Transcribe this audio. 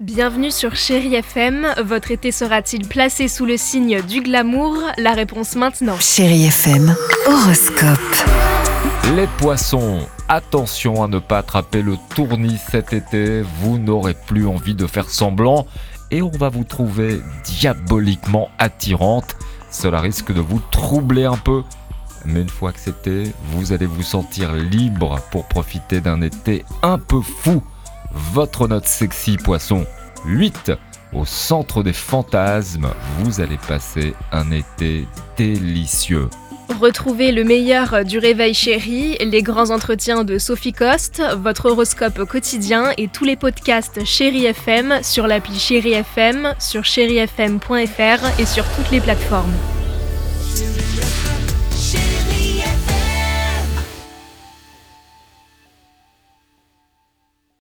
Bienvenue sur Chéri FM. Votre été sera-t-il placé sous le signe du glamour? La réponse maintenant. Chéri FM, horoscope. Les poissons, attention à ne pas attraper le tournis cet été, vous n'aurez plus envie de faire semblant et on va vous trouver diaboliquement attirante. Cela risque de vous troubler un peu. Mais une fois accepté, vous allez vous sentir libre pour profiter d'un été un peu fou. Votre note sexy poisson 8. Au centre des fantasmes, vous allez passer un été délicieux. Retrouvez le meilleur du réveil chéri, les grands entretiens de Sophie Coste, votre horoscope quotidien et tous les podcasts Chéri FM sur l'appli Chéri FM, sur chérifm.fr et sur toutes les plateformes.